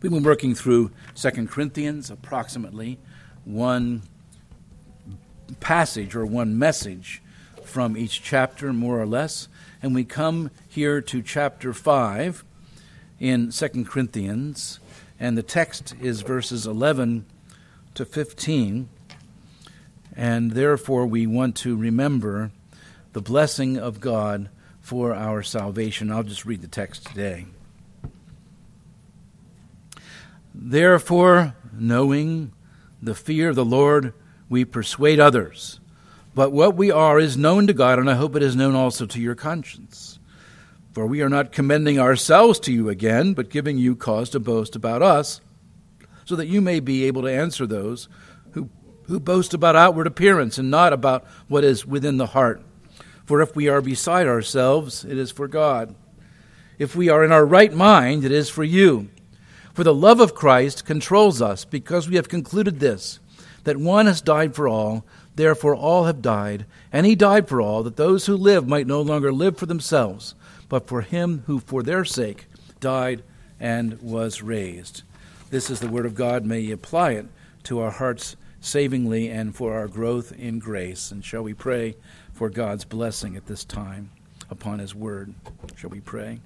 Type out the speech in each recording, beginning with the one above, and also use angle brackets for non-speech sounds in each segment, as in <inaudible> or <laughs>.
We've been working through 2 Corinthians, approximately one passage or one message from each chapter, more or less. And we come here to chapter 5 in 2 Corinthians, and the text is verses 11 to 15. And therefore, we want to remember the blessing of God for our salvation. I'll just read the text today. Therefore, knowing the fear of the Lord, we persuade others. But what we are is known to God, and I hope it is known also to your conscience. For we are not commending ourselves to you again, but giving you cause to boast about us, so that you may be able to answer those who, who boast about outward appearance and not about what is within the heart. For if we are beside ourselves, it is for God. If we are in our right mind, it is for you. For the love of Christ controls us, because we have concluded this that one has died for all, therefore all have died, and he died for all, that those who live might no longer live for themselves, but for him who for their sake died and was raised. This is the word of God. May He apply it to our hearts savingly and for our growth in grace. And shall we pray for God's blessing at this time upon His word? Shall we pray?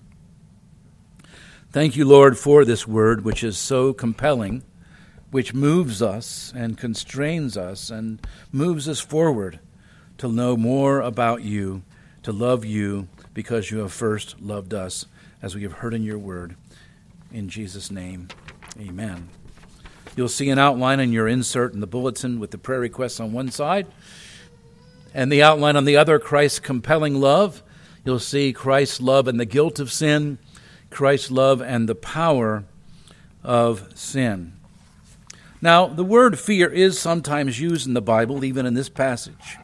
Thank you, Lord, for this word, which is so compelling, which moves us and constrains us and moves us forward to know more about you, to love you, because you have first loved us, as we have heard in your word. In Jesus' name, amen. You'll see an outline in your insert in the bulletin with the prayer requests on one side, and the outline on the other Christ's compelling love. You'll see Christ's love and the guilt of sin Christ's love and the power of sin. Now, the word fear is sometimes used in the Bible, even in this passage.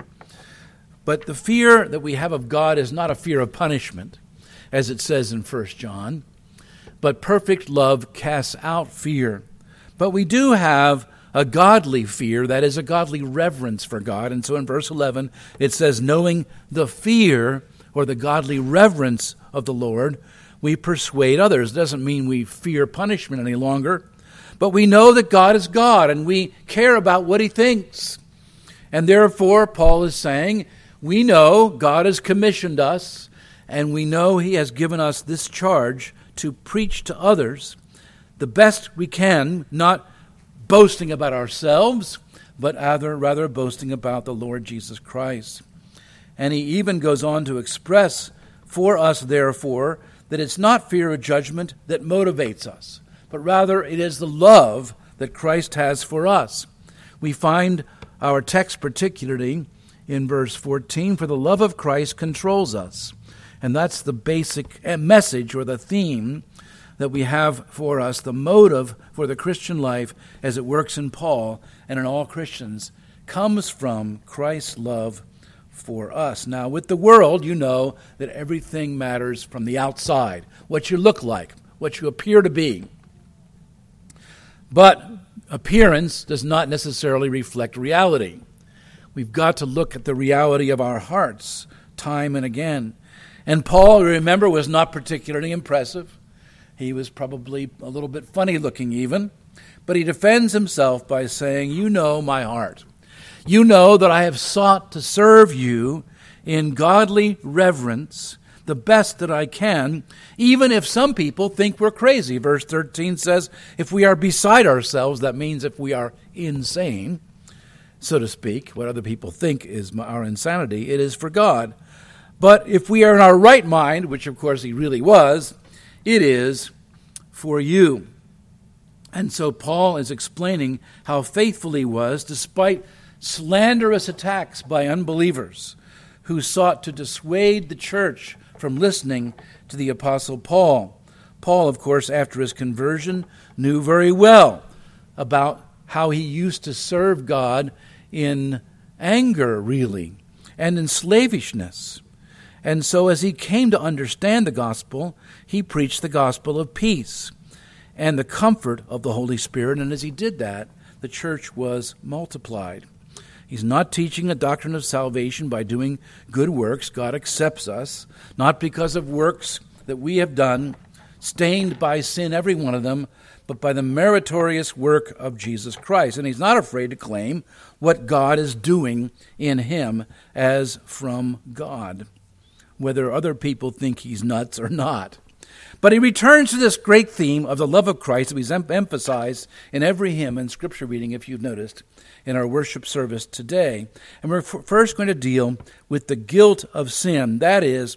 But the fear that we have of God is not a fear of punishment, as it says in 1 John, but perfect love casts out fear. But we do have a godly fear, that is, a godly reverence for God. And so in verse 11, it says, knowing the fear or the godly reverence of the Lord, we persuade others. It doesn't mean we fear punishment any longer, but we know that God is God and we care about what He thinks. And therefore, Paul is saying, we know God has commissioned us, and we know He has given us this charge to preach to others the best we can, not boasting about ourselves, but rather, rather boasting about the Lord Jesus Christ. And he even goes on to express for us, therefore, that it's not fear of judgment that motivates us, but rather it is the love that Christ has for us. We find our text particularly in verse 14 for the love of Christ controls us. And that's the basic eh, message or the theme that we have for us, the motive for the Christian life as it works in Paul and in all Christians, comes from Christ's love for us. Now, with the world, you know that everything matters from the outside what you look like, what you appear to be. But appearance does not necessarily reflect reality. We've got to look at the reality of our hearts time and again. And Paul, remember, was not particularly impressive. He was probably a little bit funny looking, even. But he defends himself by saying, You know my heart. You know that I have sought to serve you in godly reverence the best that I can, even if some people think we're crazy. Verse 13 says, if we are beside ourselves, that means if we are insane, so to speak, what other people think is our insanity, it is for God. But if we are in our right mind, which of course he really was, it is for you. And so Paul is explaining how faithful he was despite slanderous attacks by unbelievers who sought to dissuade the church from listening to the Apostle Paul. Paul, of course, after his conversion, knew very well about how he used to serve God in anger, really, and in slavishness. And so, as he came to understand the gospel, he preached the gospel of peace and the comfort of the Holy Spirit. And as he did that, the church was multiplied. He's not teaching a doctrine of salvation by doing good works. God accepts us, not because of works that we have done stained by sin, every one of them, but by the meritorious work of Jesus Christ. And he's not afraid to claim what God is doing in him as from God, whether other people think he's nuts or not. But he returns to this great theme of the love of Christ that we've emphasized in every hymn and scripture reading, if you've noticed, in our worship service today. And we're first going to deal with the guilt of sin. That is,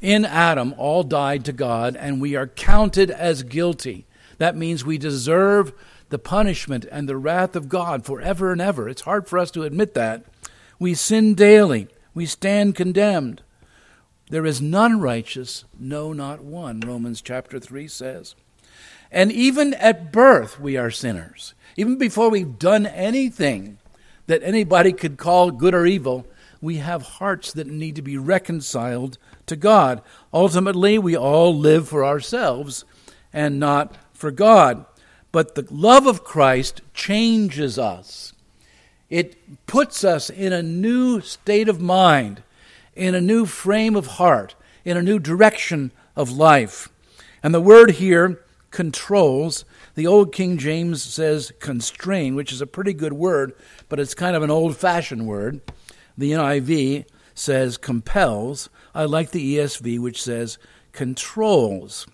in Adam, all died to God, and we are counted as guilty. That means we deserve the punishment and the wrath of God forever and ever. It's hard for us to admit that. We sin daily, we stand condemned. There is none righteous, no, not one, Romans chapter 3 says. And even at birth, we are sinners. Even before we've done anything that anybody could call good or evil, we have hearts that need to be reconciled to God. Ultimately, we all live for ourselves and not for God. But the love of Christ changes us. It puts us in a new state of mind in a new frame of heart, in a new direction of life. And the word here, controls, the old King James says constrain, which is a pretty good word, but it's kind of an old fashioned word. The NIV says compels. I like the ESV, which says controls.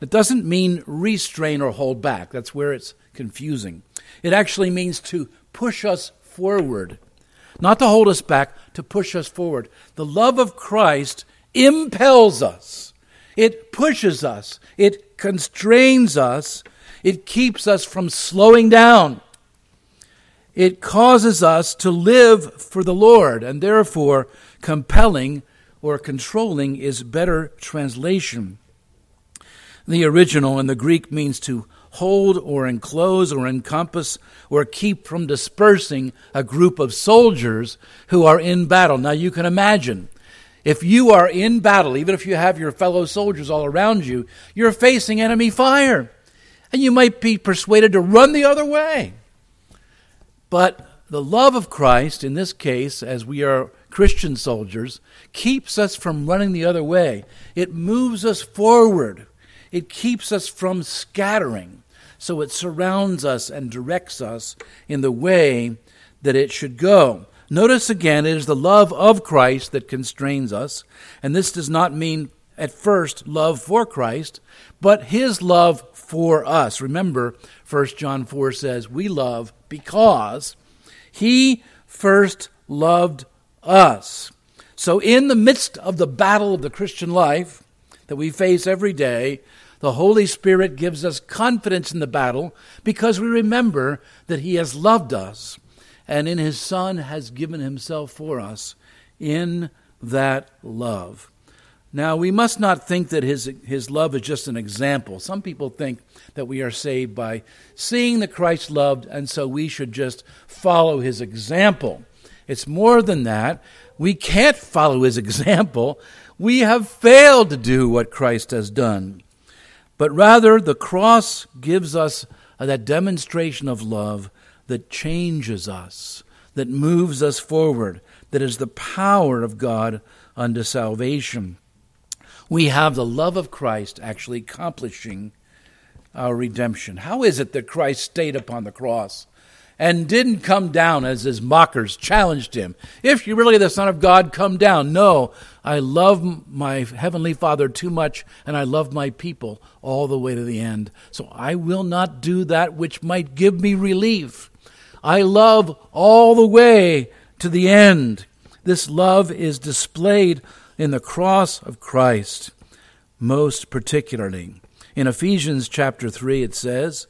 It doesn't mean restrain or hold back. That's where it's confusing. It actually means to push us forward not to hold us back, to push us forward. The love of Christ impels us, it pushes us, it constrains us, it keeps us from slowing down. It causes us to live for the Lord, and therefore, compelling or controlling is better translation. The original in the Greek means to hold or enclose or encompass or keep from dispersing a group of soldiers who are in battle. Now you can imagine if you are in battle, even if you have your fellow soldiers all around you, you're facing enemy fire. And you might be persuaded to run the other way. But the love of Christ, in this case, as we are Christian soldiers, keeps us from running the other way. It moves us forward. It keeps us from scattering so it surrounds us and directs us in the way that it should go. Notice again, it is the love of Christ that constrains us, and this does not mean at first love for Christ, but his love for us. Remember, 1 John 4 says, We love because he first loved us. So, in the midst of the battle of the Christian life that we face every day, the Holy Spirit gives us confidence in the battle because we remember that He has loved us and in His Son has given Himself for us in that love. Now, we must not think that his, his love is just an example. Some people think that we are saved by seeing that Christ loved, and so we should just follow his example. It's more than that. We can't follow his <laughs> example. We have failed to do what Christ has done but rather the cross gives us that demonstration of love that changes us, that moves us forward, that is the power of God unto salvation. We have the love of Christ actually accomplishing our redemption. How is it that Christ stayed upon the cross? And didn't come down as his mockers challenged him. If you're really the Son of God, come down. No, I love my Heavenly Father too much, and I love my people all the way to the end. So I will not do that which might give me relief. I love all the way to the end. This love is displayed in the cross of Christ, most particularly. In Ephesians chapter 3, it says,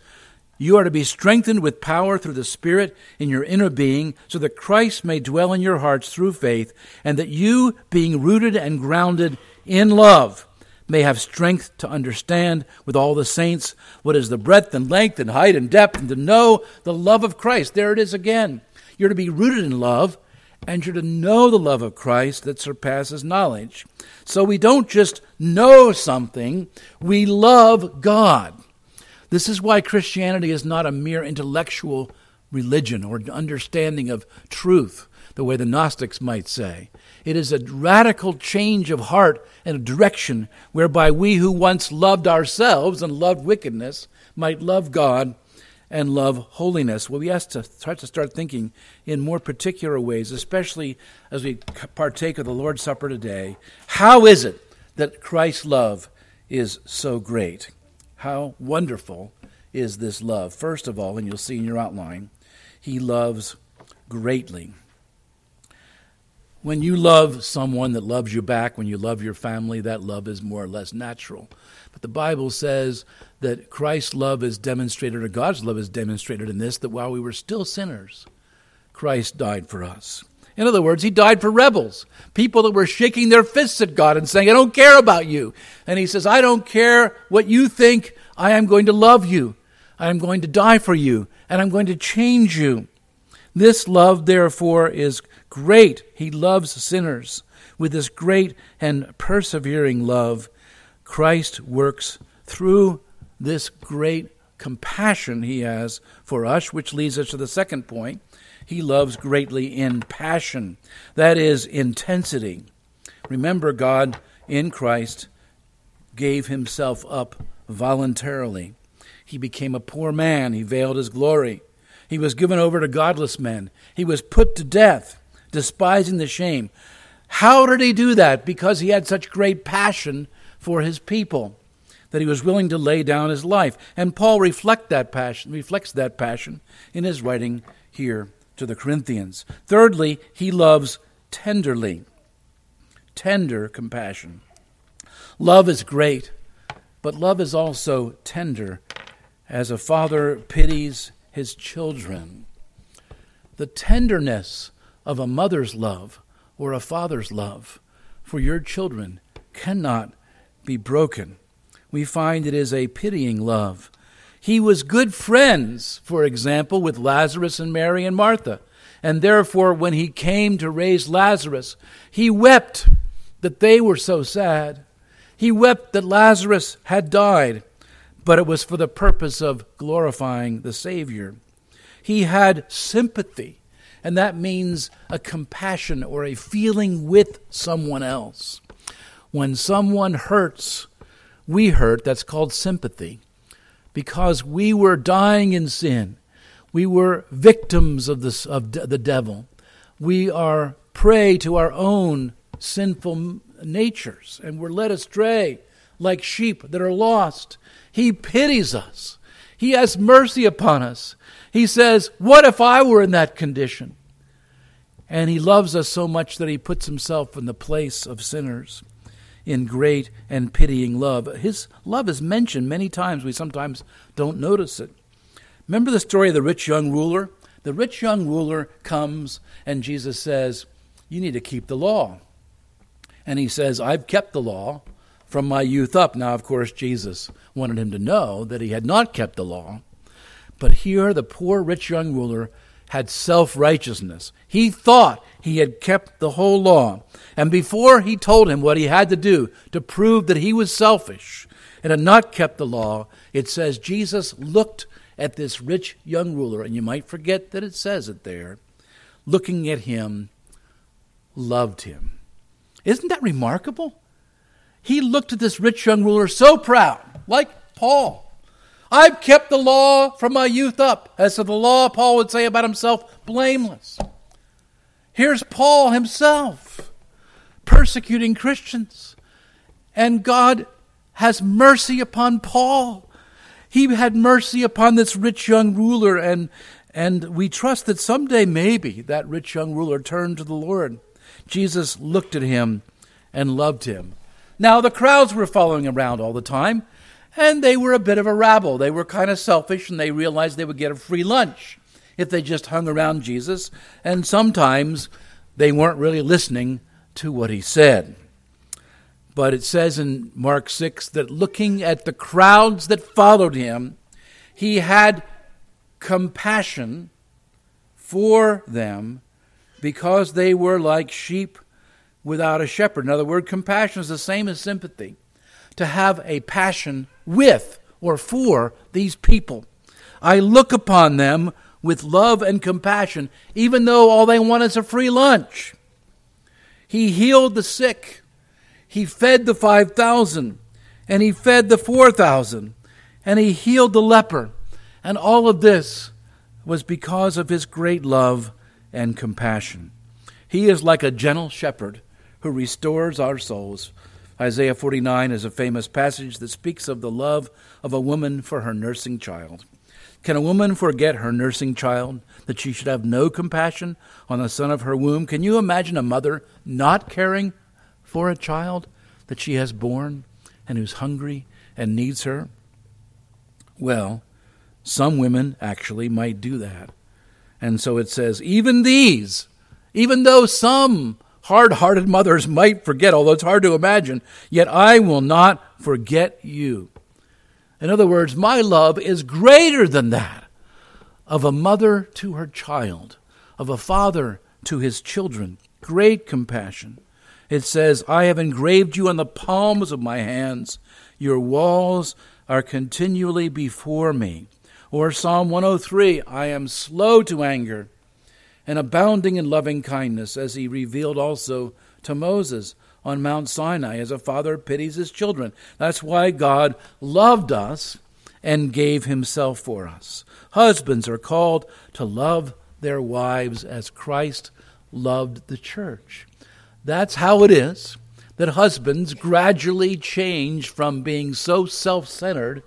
you are to be strengthened with power through the Spirit in your inner being, so that Christ may dwell in your hearts through faith, and that you, being rooted and grounded in love, may have strength to understand with all the saints what is the breadth and length and height and depth, and to know the love of Christ. There it is again. You're to be rooted in love, and you're to know the love of Christ that surpasses knowledge. So we don't just know something, we love God. This is why Christianity is not a mere intellectual religion or understanding of truth. the way the Gnostics might say. It is a radical change of heart and a direction whereby we who once loved ourselves and loved wickedness might love God and love holiness. Well, we have to start to start thinking in more particular ways, especially as we partake of the Lord's Supper today. How is it that Christ's love is so great? How wonderful is this love? First of all, and you'll see in your outline, he loves greatly. When you love someone that loves you back, when you love your family, that love is more or less natural. But the Bible says that Christ's love is demonstrated, or God's love is demonstrated in this, that while we were still sinners, Christ died for us. In other words, he died for rebels, people that were shaking their fists at God and saying, I don't care about you. And he says, I don't care what you think, I am going to love you. I am going to die for you, and I'm going to change you. This love, therefore, is great. He loves sinners. With this great and persevering love, Christ works through this great compassion he has for us, which leads us to the second point. He loves greatly in passion, that is, intensity. Remember, God in Christ gave himself up voluntarily. He became a poor man, he veiled his glory. He was given over to godless men. He was put to death, despising the shame. How did he do that? Because he had such great passion for his people that he was willing to lay down his life. And Paul reflect that passion, reflects that passion in his writing here to the Corinthians. Thirdly, he loves tenderly. Tender compassion. Love is great, but love is also tender as a father pities his children. The tenderness of a mother's love or a father's love for your children cannot be broken. We find it is a pitying love. He was good friends, for example, with Lazarus and Mary and Martha. And therefore, when he came to raise Lazarus, he wept that they were so sad. He wept that Lazarus had died but it was for the purpose of glorifying the Savior. He had sympathy, and that means a compassion or a feeling with someone else. When someone hurts, we hurt. That's called sympathy. Because we were dying in sin. We were victims of, this, of the devil. We are prey to our own sinful natures, and we're led astray like sheep that are lost. He pities us. He has mercy upon us. He says, What if I were in that condition? And He loves us so much that He puts Himself in the place of sinners in great and pitying love. His love is mentioned many times. We sometimes don't notice it. Remember the story of the rich young ruler? The rich young ruler comes and Jesus says, You need to keep the law. And he says, I've kept the law from my youth up. Now, of course, Jesus wanted him to know that he had not kept the law. But here, the poor rich young ruler had self righteousness. He thought he had kept the whole law. And before he told him what he had to do to prove that he was selfish and had not kept the law, it says Jesus looked at this rich young ruler, and you might forget that it says it there, looking at him, loved him. Isn't that remarkable? he looked at this rich young ruler so proud, like Paul. I've kept the law from my youth up. As to the law, Paul would say about himself, blameless. Here's Paul himself persecuting Christians. And God has mercy upon Paul. He had mercy upon this rich young ruler, and, and we trust that someday maybe that rich young ruler turned to the Lord. Jesus looked at him and loved him. Now, the crowds were following around all the time, and they were a bit of a rabble. They were kind of selfish, and they realized they would get a free lunch if they just hung around Jesus, and sometimes they weren't really listening to what he said. But it says in Mark 6 that looking at the crowds that followed him, he had compassion for them because they were like sheep without a shepherd. In other words, compassion is the same as sympathy. To have a passion with or for these people. I look upon them with love and compassion, even though all they want is a free lunch. He healed the sick. He fed the 5,000 and he fed the 4,000 and he healed the leper. And all of this was because of his great love and compassion. He is like a gentle shepherd who restores our souls. Isaiah 49 is a famous passage that speaks of the love of a woman for her nursing child. Can a woman forget her nursing child, that she should have no compassion on the son of her womb? Can you imagine a mother not caring for a child that she has borne and who's hungry and needs her? Well, some women actually might do that. And so it says, even these, even though some hard hearted mothers might forget, although it's hard to imagine, yet I will not forget you. In other words, my love is greater than that of a mother to her child, of a father to his children. Great compassion. It says, I have engraved you on the palms of my hands. Your walls are continually before me. Or Psalm 103 I am slow to anger and abounding in loving kindness, as he revealed also to Moses on Mount Sinai, as a father pities his children. That's why God loved us and gave himself for us. Husbands are called to love their wives as Christ loved the church. That's how it is that husbands gradually change from being so self centered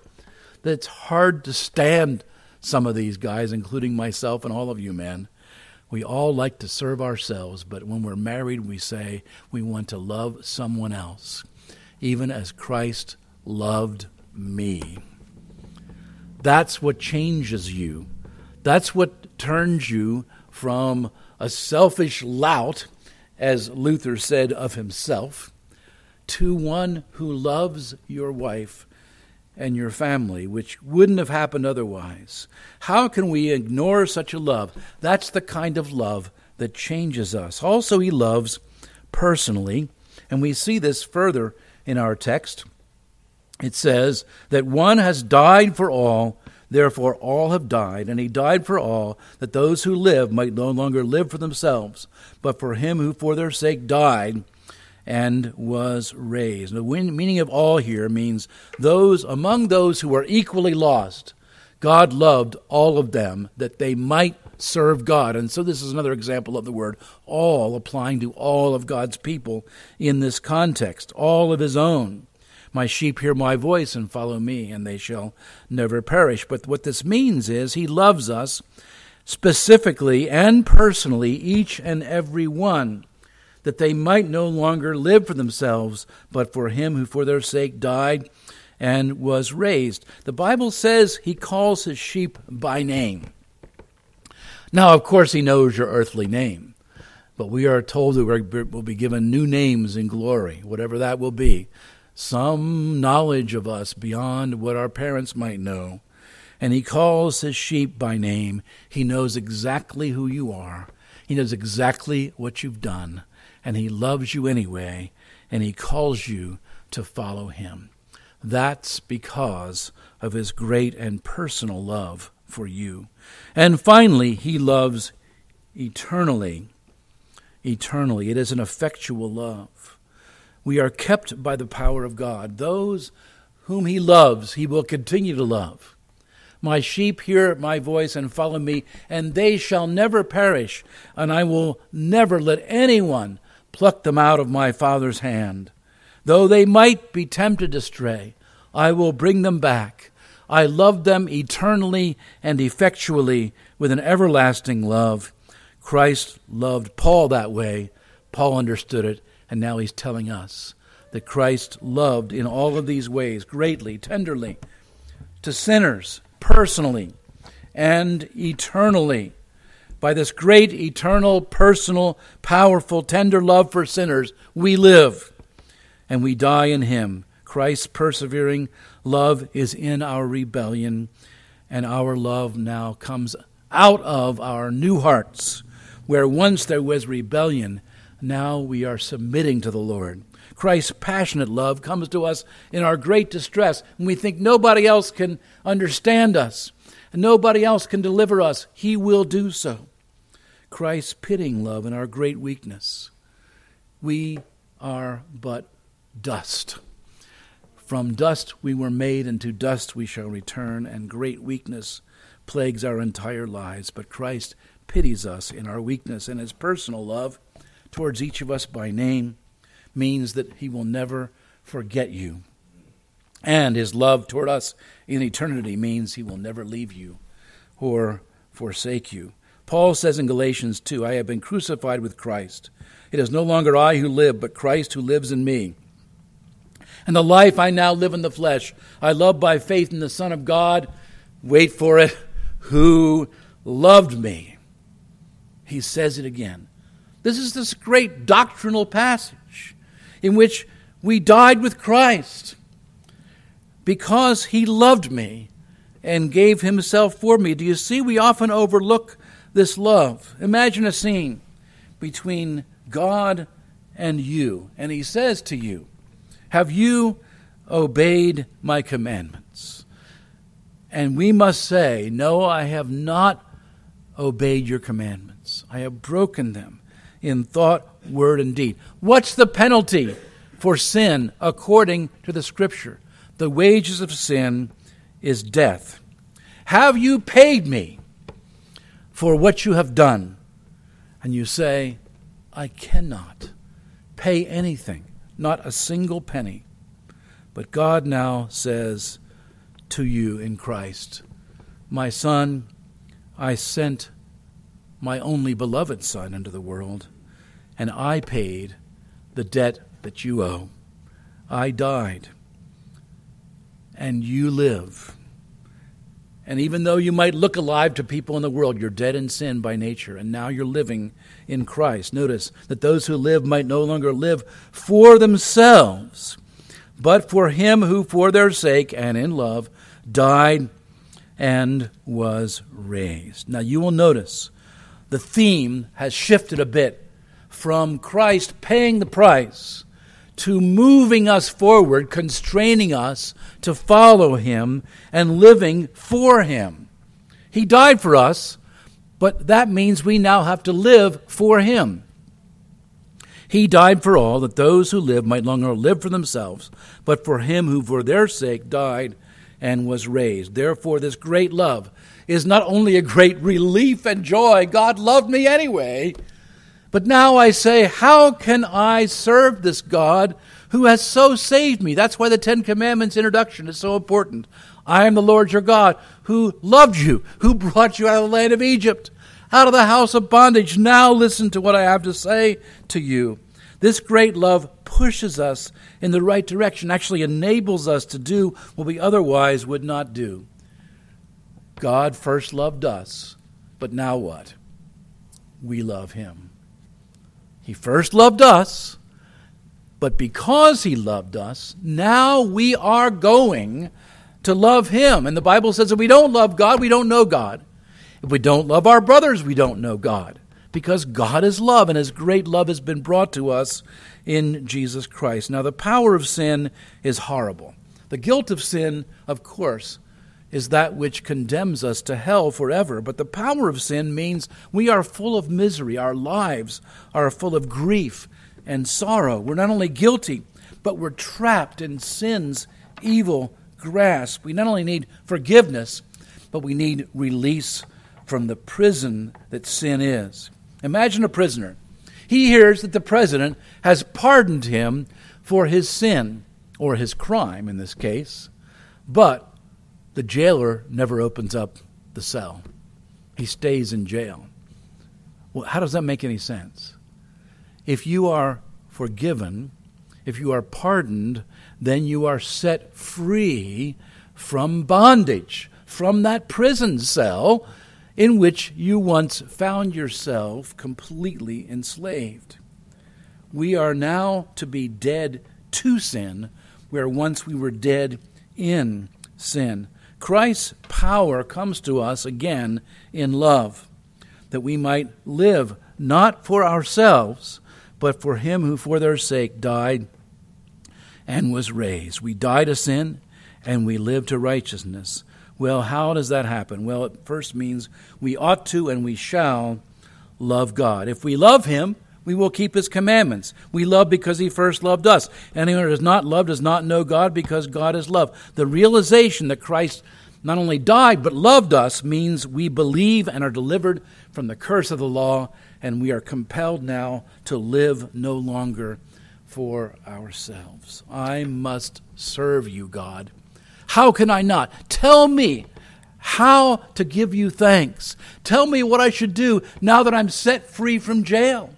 that it's hard to stand some of these guys, including myself and all of you men. We all like to serve ourselves, but when we're married, we say we want to love someone else, even as Christ loved me. That's what changes you. That's what turns you from a selfish lout, as Luther said of himself, to one who loves your wife and your family, which wouldn't have happened otherwise. How can we ignore such a love? That's the kind of love that changes us. Also, he loves personally, and we see this further in our text. It says that one has died for all, therefore all have died, and he died for all, that those who live might no longer live for themselves, but for him who for their sake died and was raised. The meaning of all here means those among those who are equally lost. God loved all of them that they might serve God. And so this is another example of the word all applying to all of God's people in this context, all of his own. My sheep hear my voice and follow me, and they shall never perish. But what this means is he loves us specifically and personally, each and every one that they might no longer live for themselves, but for him who for their sake died and was raised. The Bible says he calls his sheep by name. Now, of course, he knows your earthly name, but we are told that we will be given new names in glory, whatever that will be. Some knowledge of us beyond what our parents might know. And he calls his sheep by name. He knows exactly who you are. He knows exactly what you've done and He loves you anyway, and He calls you to follow Him. That's because of His great and personal love for you. And finally, He loves eternally. Eternally. It is an effectual love. We are kept by the power of God. Those whom He loves, He will continue to love. My sheep hear my voice and follow me, and they shall never perish, and I will never let anyone pluck them out of my Father's hand. Though they might be tempted to stray, I will bring them back. I love them eternally and effectually with an everlasting love. Christ loved Paul that way. Paul understood it, and now he's telling us that Christ loved in all of these ways greatly, tenderly, to sinners, personally, and eternally by this great, eternal, personal, powerful, tender love for sinners, we live and we die in Him. Christ's persevering love is in our rebellion, and our love now comes out of our new hearts, where once there was rebellion, now we are submitting to the Lord. Christ's passionate love comes to us in our great distress, and we think nobody else can understand us. and nobody else can deliver us, he will do so. Christ's pitying love in our great weakness. We are but dust. From dust we were made, and to dust we shall return, and great weakness plagues our entire lives. But Christ pities us in our weakness, and his personal love towards each of us by name means that he will never forget you. And his love toward us in eternity means he will never leave you or forsake you. Paul says in Galatians 2 I have been crucified with Christ. It is no longer I who live, but Christ who lives in me. And the life I now live in the flesh, I love by faith in the Son of God. Wait for it, who loved me. He says it again. This is this great doctrinal passage in which we died with Christ because he loved me and gave himself for me. Do you see? We often overlook this love. Imagine a scene between God and you, and he says to you, Have you obeyed my commandments? And we must say, No, I have not obeyed your commandments. I have broken them in thought, word, and deed. What's the penalty for sin according to the Scripture? The wages of sin is death. Have you paid me for what you have done? And you say, I cannot pay anything, not a single penny. But God now says to you in Christ, My son, I sent my only beloved Son into the world, and I paid the debt that you owe. I died and you live. And even though you might look alive to people in the world, you're dead in sin by nature, and now you're living in Christ. Notice that those who live might no longer live for themselves, but for him who, for their sake and in love, died and was raised. Now you will notice the theme has shifted a bit from Christ paying the price to moving us forward, constraining us to follow Him and living for Him. He died for us, but that means we now have to live for Him. He died for all, that those who live might no longer live for themselves, but for Him who for their sake died and was raised. Therefore, this great love is not only a great <laughs> relief and joy, God loved me anyway but now I say, how can I serve this God who has so saved me? That's why the Ten Commandments introduction is so important. I am the Lord your God who loved you, who brought you out of the land of Egypt, out of the house of bondage. Now listen to what I have to say to you. This great love pushes us in the right direction, actually enables us to do what we otherwise would not do. God first loved us, but now what? We love him. He first loved us, but because He loved us, now we are going to love Him. And the Bible says if we don't love God, we don't know God. If we don't love our brothers, we don't know God. Because God is love, and His great love has been brought to us in Jesus Christ. Now, the power of sin is horrible. The guilt of sin, of course, is that which condemns us to hell forever. But the power of sin means we are full of misery. Our lives are full of grief and sorrow. We're not only guilty, but we're trapped in sin's evil grasp. We not only need forgiveness, but we need release from the prison that sin is. Imagine a prisoner. He hears that the president has pardoned him for his sin, or his crime in this case, but the jailer never opens up the cell. He stays in jail. Well, how does that make any sense? If you are forgiven, if you are pardoned, then you are set free from bondage, from that prison cell in which you once found yourself completely enslaved. We are now to be dead to sin, where once we were dead in sin. Christ's power comes to us again in love, that we might live not for ourselves, but for him who for their sake died and was raised. We die to sin and we live to righteousness. Well, how does that happen? Well, it first means we ought to and we shall love God. If we love Him, we will keep His commandments. We love because He first loved us. Anyone who does not love does not know God because God is love. The realization that Christ not only died but loved us means we believe and are delivered from the curse of the law, and we are compelled now to live no longer for ourselves. I must serve you, God. How can I not? Tell me how to give you thanks. Tell me what I should do now that I'm set free from jail.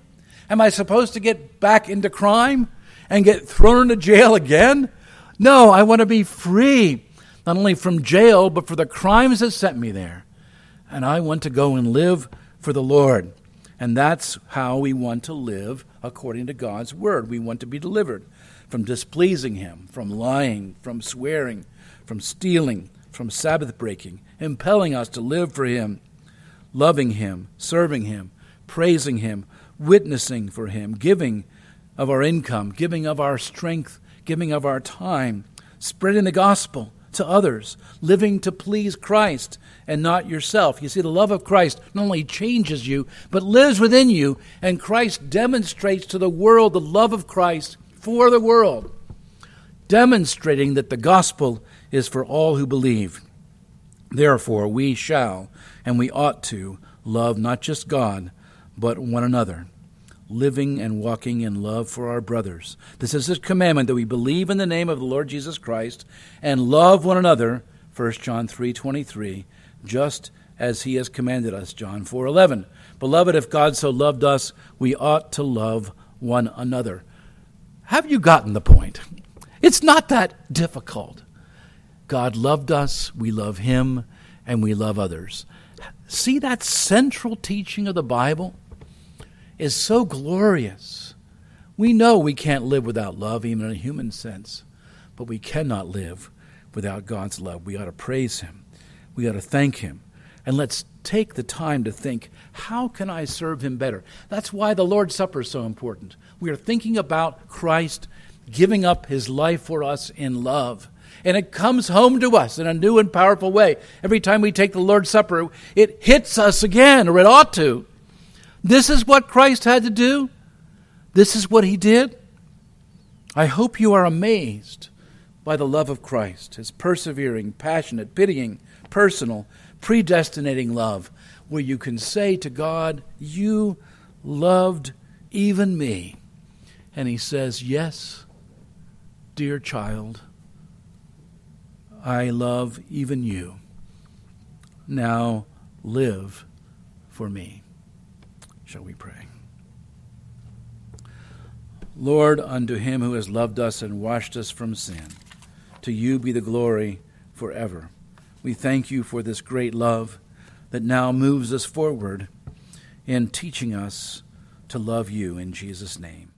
Am I supposed to get back into crime and get thrown into jail again? No, I want to be free, not only from jail, but for the crimes that sent me there. And I want to go and live for the Lord. And that's how we want to live according to God's word. We want to be delivered from displeasing Him, from lying, from swearing, from stealing, from Sabbath breaking, impelling us to live for Him, loving Him, serving Him, praising Him, witnessing for Him, giving of our income, giving of our strength, giving of our time, spreading the gospel to others, living to please Christ and not yourself. You see, the love of Christ not only changes you, but lives within you, and Christ demonstrates to the world the love of Christ for the world, demonstrating that the gospel is for all who believe. Therefore, we shall and we ought to love not just God, but one another living and walking in love for our brothers. This is his commandment that we believe in the name of the Lord Jesus Christ and love one another, 1 John 3:23, just as he has commanded us, John 4:11. Beloved, if God so loved us, we ought to love one another. Have you gotten the point? It's not that difficult. God loved us, we love him, and we love others. See that central teaching of the Bible? Is so glorious. We know we can't live without love, even in a human sense, but we cannot live without God's love. We ought to praise Him, we ought to thank Him. And let's take the time to think, how can I serve Him better? That's why the Lord's Supper is so important. We are thinking about Christ giving up His life for us in love. And it comes home to us in a new and powerful way. Every time we take the Lord's Supper, it hits us again, or it ought to. This is what Christ had to do. This is what he did. I hope you are amazed by the love of Christ, his persevering, passionate, pitying, personal, predestinating love, where you can say to God, You loved even me. And he says, Yes, dear child, I love even you. Now live for me. Shall we pray? Lord, unto him who has loved us and washed us from sin, to you be the glory forever. We thank you for this great love that now moves us forward in teaching us to love you in Jesus' name.